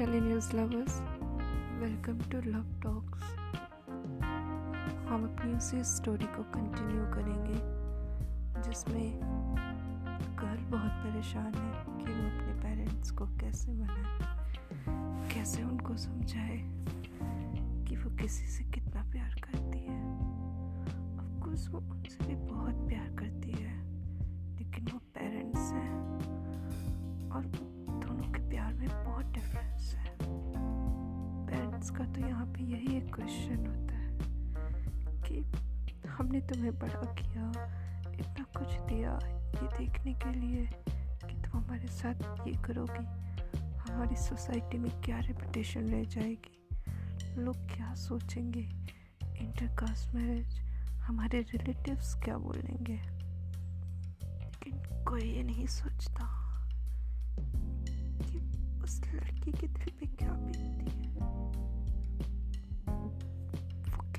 Telenews lovers welcome to love talks हम अपनी उसी स्टोरी को कंटिन्यू करेंगे, जिसमें गर्ल बहुत परेशान है कि वो अपने पेरेंट्स को कैसे मनाए, कैसे उनको समझाए कि वो किसी से कितना प्यार करती है। ऑफकोर्स वो उनसे भी बहुत प्यार करती है का तो यहाँ पे यही एक क्वेश्चन होता है कि हमने तुम्हें बड़ा किया, इतना कुछ दिया ये देखने के लिए कि तुम हमारे साथ ये करोगी। हमारी सोसाइटी में क्या रेपुटेशन रह जाएगी? लोग क्या सोचेंगे? इंटरकास्ट मैरिज हमारे रिलेटिव्स क्या बोलेंगे? लेकिन कोई ये नहीं सोचता कि उस लड़की के दिल पे क्या बीतती है।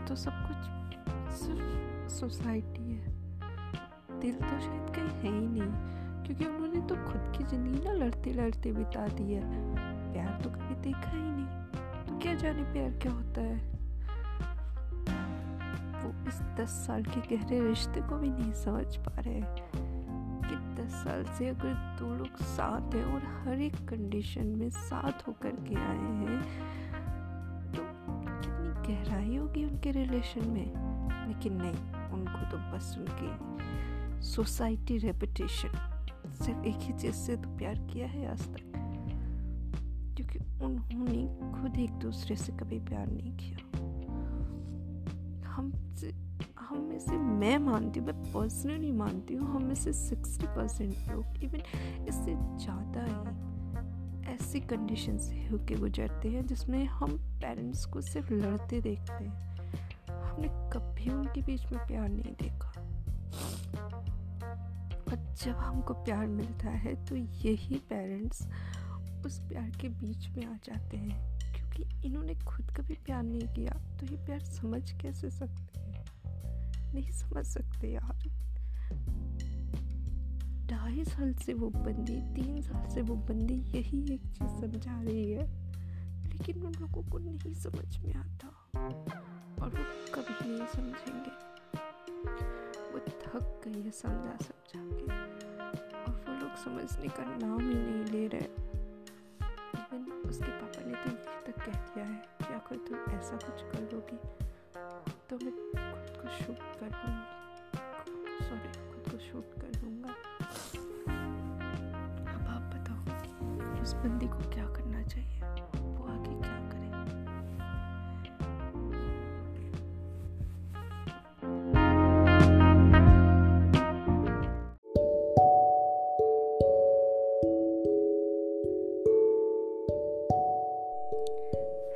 लिए तो सब कुछ सिर्फ़ सोसाइटी है। दिल तो शायद कहीं है ही नहीं, क्योंकि उन्होंने तो खुद की ज़िंदगी ना लड़ते लड़ते बिता दी है। प्यार तो कभी देखा ही नहीं। तो क्या जाने प्यार क्या होता है? वो इस दस साल के गहरे रिश्ते को भी नहीं समझ पा रहे कि दस साल से अगर दो लोग साथ हैं और हर एक कंडीशन में साथ होकर के आए हैं गहराई होगी उनके रिलेशन में, लेकिन नहीं, उनको तो बस उनकी सोसाइटी रेपुटेशन सिर्फ़ एक ही चीज़ से तो प्यार किया है आज तक। क्योंकि उन्होंने खुद एक दूसरे से कभी प्यार नहीं किया। हम से, हम में से मैं मानती हूँ, मैं पर्सनली मानती हूँ, हम में से सिक्सटी परसेंट लोग इवन इससे ज़्यादा ही ऐसी कंडीशन से होके गुजरते हैं जिसमें हम पेरेंट्स को सिर्फ़ लड़ते देखते हैं। हमने कभी उनके बीच में प्यार नहीं देखा। और जब हमको प्यार मिलता है तो यही पेरेंट्स उस प्यार के बीच में आ जाते हैं। क्योंकि इन्होंने खुद कभी प्यार नहीं किया तो ये प्यार समझ कैसे सकते हैं? नहीं समझ सकते यार। ढाई साल से वो बंदी, तीन साल से वो बंदी यही एक चीज़ समझा रही है। लेकिन उन लोगों को नहीं समझ में आता। और वो कभी नहीं समझेंगे। वो थक गई है समझा समझा के। और वो लोग समझने का नाम ही नहीं ले रहे। इवन उसके पापा ने तो ये तक कह दिया है कि अगर तुम ऐसा कुछ कर लोगी तो मैं खुद को शूट कर लूँगी सॉरी खुद को शूट कर उस बंदी को क्या करना चाहिए? वो आगे क्या करे?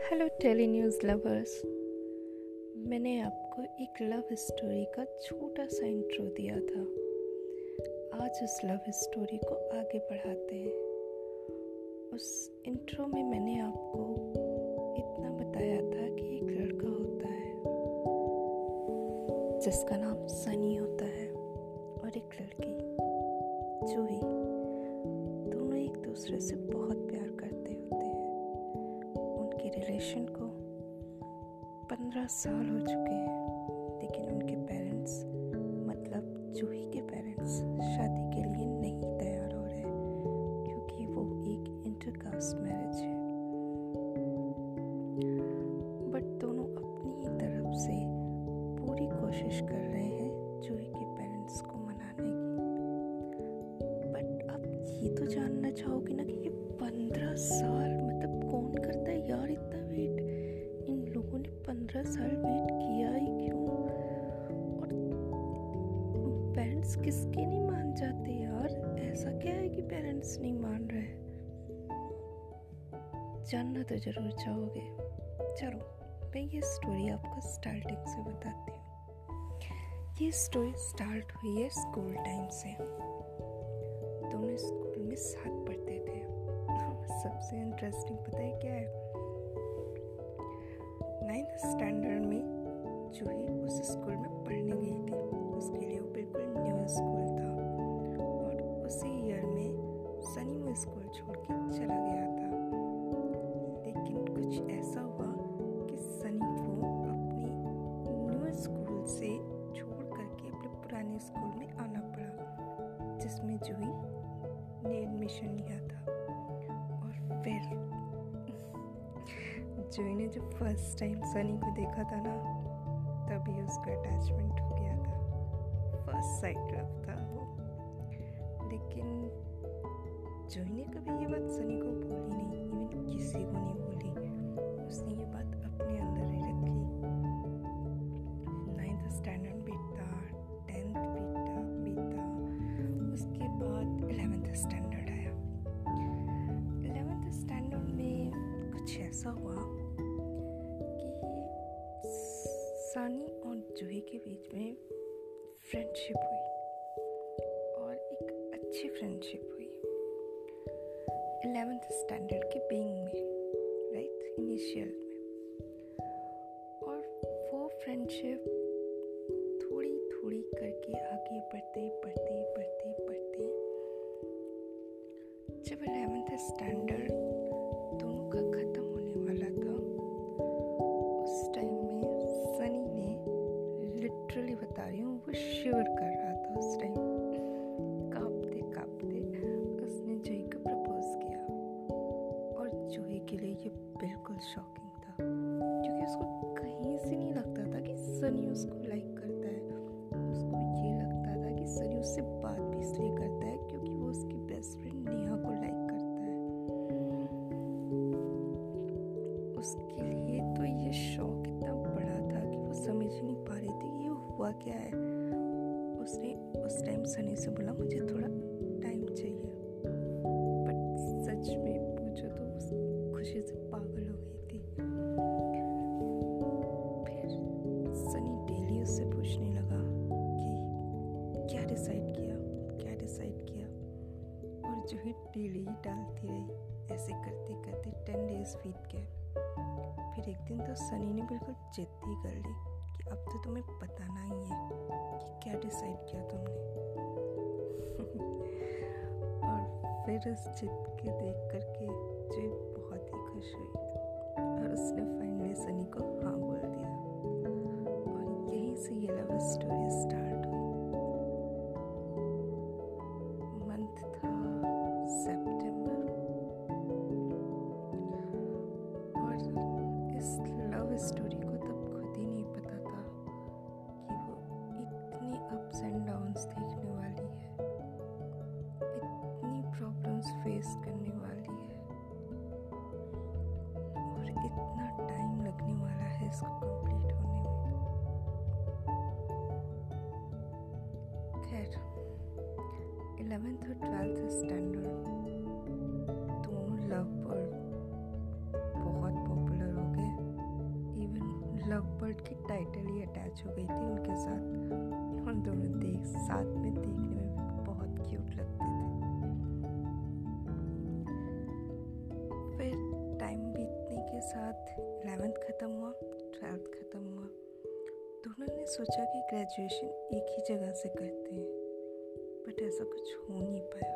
हेलो टेली न्यूज़ लवर्स मैंने आपको एक लव स्टोरी का छोटा सा इंट्रो दिया था। आज उस लव स्टोरी को आगे बढ़ाते हैं। उस इंट्रो में मैंने आपको इतना बताया था कि एक लड़का होता है, जिसका नाम सनी होता है और एक लड़की, जूही। दोनों एक दूसरे से बहुत प्यार करते होते हैं। उनके रिलेशन को पंद्रह साल हो चुके हैं। ये तो जानना चाहोगे ना कि ये पंद्रह साल मतलब कौन करता है यार इतना वेट इन लोगों ने पंद्रह साल वेट किया ही क्यों? और पेरेंट्स किसके नहीं मान जाते यार? ऐसा क्या है कि पेरेंट्स नहीं मान रहे? जानना तो ज़रूर चाहोगे। चलो, मैं ये स्टोरी आपको स्टार्टिंग से बताती हूँ। ये स्टोरी स्टार्ट हुई है स्कूल टाइम से। दोनों स्कूल में साथ पढ़ते थे। सबसे इंटरेस्टिंग पता है क्या है? नाइन्थ स्टैंडर्ड में जो है, उस स्कूल में पढ़ने गई थी। उसके लिए वो बिल्कुल न्यू स्कूल था। और उसी ईयर में सनी वो स्कूल छोड़ के चला गया था। लेकिन कुछ ऐसा हुआ कि सनी को अपनी न्यू स्कूल से छोड़ करके अपने पुराने स्कूल में आना पड़ा। जिसमें जूही ने एडमिशन लिया था। और फिर जोई ने जब फ़र्स्ट टाइम सनी को देखा था ना, तभी उसका अटैचमेंट हो गया था। फ़र्स्ट साइड लव था वो। लेकिन जोई ने कभी ये बात सनी को बोली ऐसा हुआ कि सानी और जूही के बीच में फ्रेंडशिप हुई और एक अच्छी फ्रेंडशिप हुई। एलेवेंथ स्टैंडर्ड के बीइंग में राइट इनिशियल में। और वो फ्रेंडशिप थोड़ी थोड़ी करके आगे बढ़ते बढ़ते बढ़ते बढ़ते। जब एलेवेंथ स्टैंडर्ड दोनों का ख़त्म लिटरली बता रही हूँ, वो शिवर कर रहा था उस टाइम कांपते कांपते उसने जूही को प्रपोज किया। और जूही के लिए ये बिल्कुल शॉकिंग था। क्योंकि उसको कहीं से नहीं लगता था कि सनी उसको लाइक हुआ क्या है? उसने, उस टाइम सनी से बोला, मुझे थोड़ा टाइम चाहिए। बट सच में पूछो तो खुशी से पागल हो गई थी। फिर सनी डेली उससे पूछने लगा कि क्या डिसाइड किया? क्या डिसाइड किया? और जो है डेली ही डालती रही, ऐसे करते करते टेन डेज़ बीत गए। फिर एक दिन तो सनी ने बिल्कुल जिद ही कर ली। अब तो तुम्हें बताना ही है कि क्या डिसाइड किया तुमने। और फिर उस जिद के देख करके जो बहुत ही खुश हुई और उसने फाइनली सनी को हाँ बोल दिया। और यहीं से ये लव स्टोरी स्टार्ट इलेवेंथ और ट्वेल्थ स्टैंडर्ड दोनों लव बर्ड बहुत पॉपुलर हो गए। इवन लव बर्ड की टाइटल ही अटैच हो गई थी उनके साथ। हम दोनों देख, साथ में देखने में बहुत क्यूट लगते थे। फिर टाइम बीतने के साथ इलेवेंथ ख़त्म हुआ ट्वेल्थ ख़त्म हुआ। दोनों ने सोचा कि ग्रेजुएशन एक ही जगह से करते हैं। बट ऐसा कुछ हो नहीं पाया।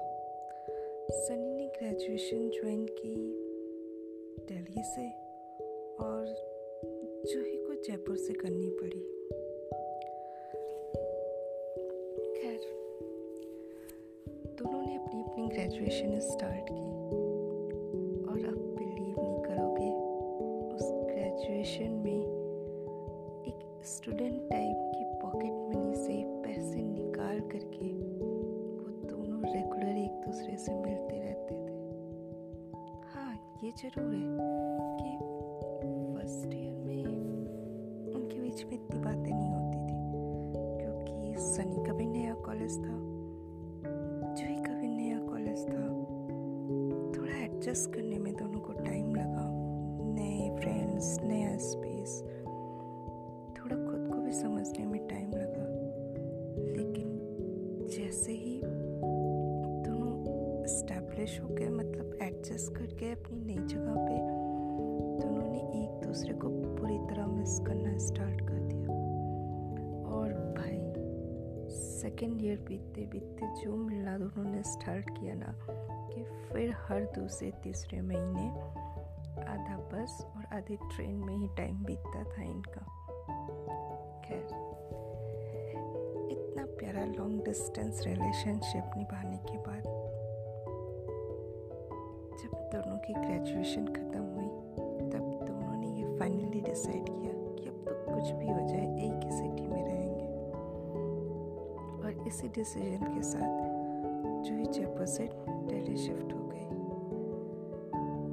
सनी ने ग्रेजुएशन ज्वाइन की दिल्ली से और जो ही को जयपुर से करनी पड़ी। खैर, दोनों ने अपनी अपनी ग्रेजुएशन स्टार्ट की। एडजस्ट करने में दोनों को टाइम लगा नए फ्रेंड्स नया स्पेस थोड़ा खुद को भी समझने में टाइम लगा लेकिन जैसे ही दोनों इस्टेब्लिश हो गए मतलब एडजस्ट करके अपनी नई जगह पे, दोनों ने एक दूसरे को पूरी तरह मिस करना स्टार्ट कर सेकेंड ईयर बीतते बीतते जो मिलना दोनों ने स्टार्ट किया ना, कि फिर हर दूसरे तीसरे महीने आधा बस और आधे ट्रेन में ही टाइम बीतता था इनका। खैर, इतना प्यारा लॉन्ग डिस्टेंस रिलेशनशिप निभाने के बाद जब दोनों की ग्रेजुएशन ख़त्म हुई, तब दोनों ने ये फाइनली डिसाइड किया कि अब तो कुछ भी हो जाए, एक इसी डिसीज़न के साथ जूही से दिल्ली शिफ्ट हो गई।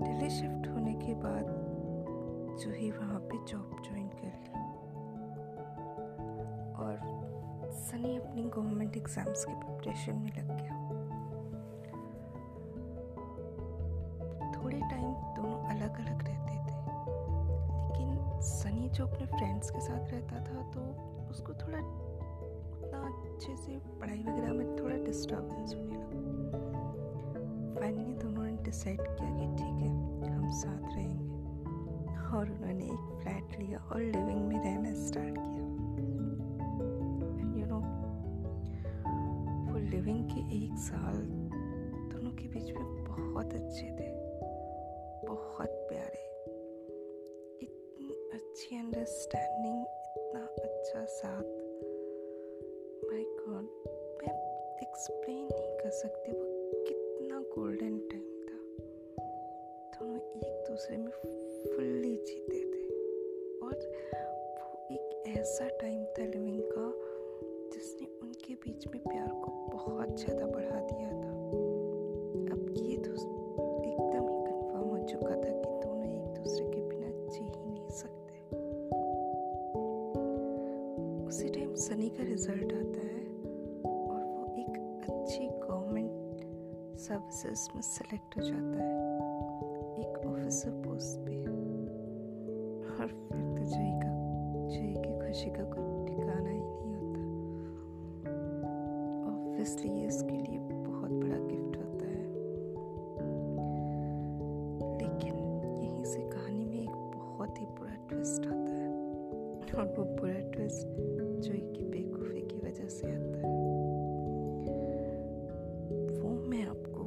दिल्ली शिफ्ट होने के बाद जूही वहाँ पे जॉब ज्वाइन कर ली। और सनी अपनी गवर्नमेंट एग्ज़ाम्स की प्रिपरेशन में लग गया। थोड़े टाइम दोनों अलग अलग रहते थे। लेकिन सनी जो अपने फ्रेंड्स के साथ रहता था तो उसको थोड़ा उतना अच्छे से पढ़ाई वगैरह में थोड़ा डिस्टर्बेंस होने लगा। फाइनली दोनों ने डिसाइड किया कि ठीक है, हम साथ रहेंगे। और उन्होंने एक फ्लैट लिया और लिविंग में रहना स्टार्ट किया। एंड यू नो वो लिविंग के एक साल दोनों के बीच में बहुत अच्छे थे, बहुत प्यारे। इतनी अच्छी अंडरस्टैंडिंग इतना अच्छा साथ। माय गॉड मैं एक्सप्लेन नहीं कर सकती, वो कितना गोल्डन टाइम था। दोनों एक दूसरे में फुल्ली जीते थे। और वो एक ऐसा टाइम था लिविंग का, जिसने उनके बीच में प्यार को बहुत ज़्यादा बढ़ा दिया। सनी का रिज़ल्ट आता है और वो एक अच्छी गवर्नमेंट सर्विसेज़ में सेलेक्ट हो जाता है। एक ऑफिसर पोस्ट पे। और फिर तो जय का, जय की खुशी का कोई ठिकाना ही नहीं होता। ऑब्वियसली ये इसके लिए बहुत बड़ा गिफ्ट होता है। लेकिन यहीं से कहानी में एक बहुत ही बुरा ट्विस्ट आता है। और वो बुरा ट्विस्ट जॉय की बेवकूफ़ी की वजह से आता है वो मैं आपको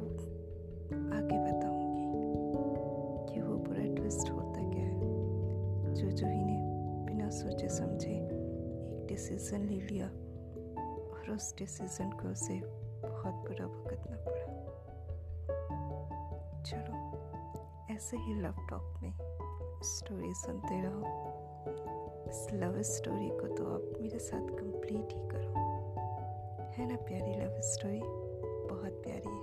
आगे बताऊँगी कि वो बुरा ट्विस्ट होता क्या है जो जूही ने बिना सोचे समझे एक डिसीज़न ले लिया और उस डिसीज़न को उसे बहुत बुरा भुगतना पड़ा चलो ऐसे ही लव टॉक में स्टोरी सुनते रहो इस लव स्टोरी को तो आप मेरे साथ कंप्लीट ही करो। है ना प्यारी लव स्टोरी बहुत प्यारी है।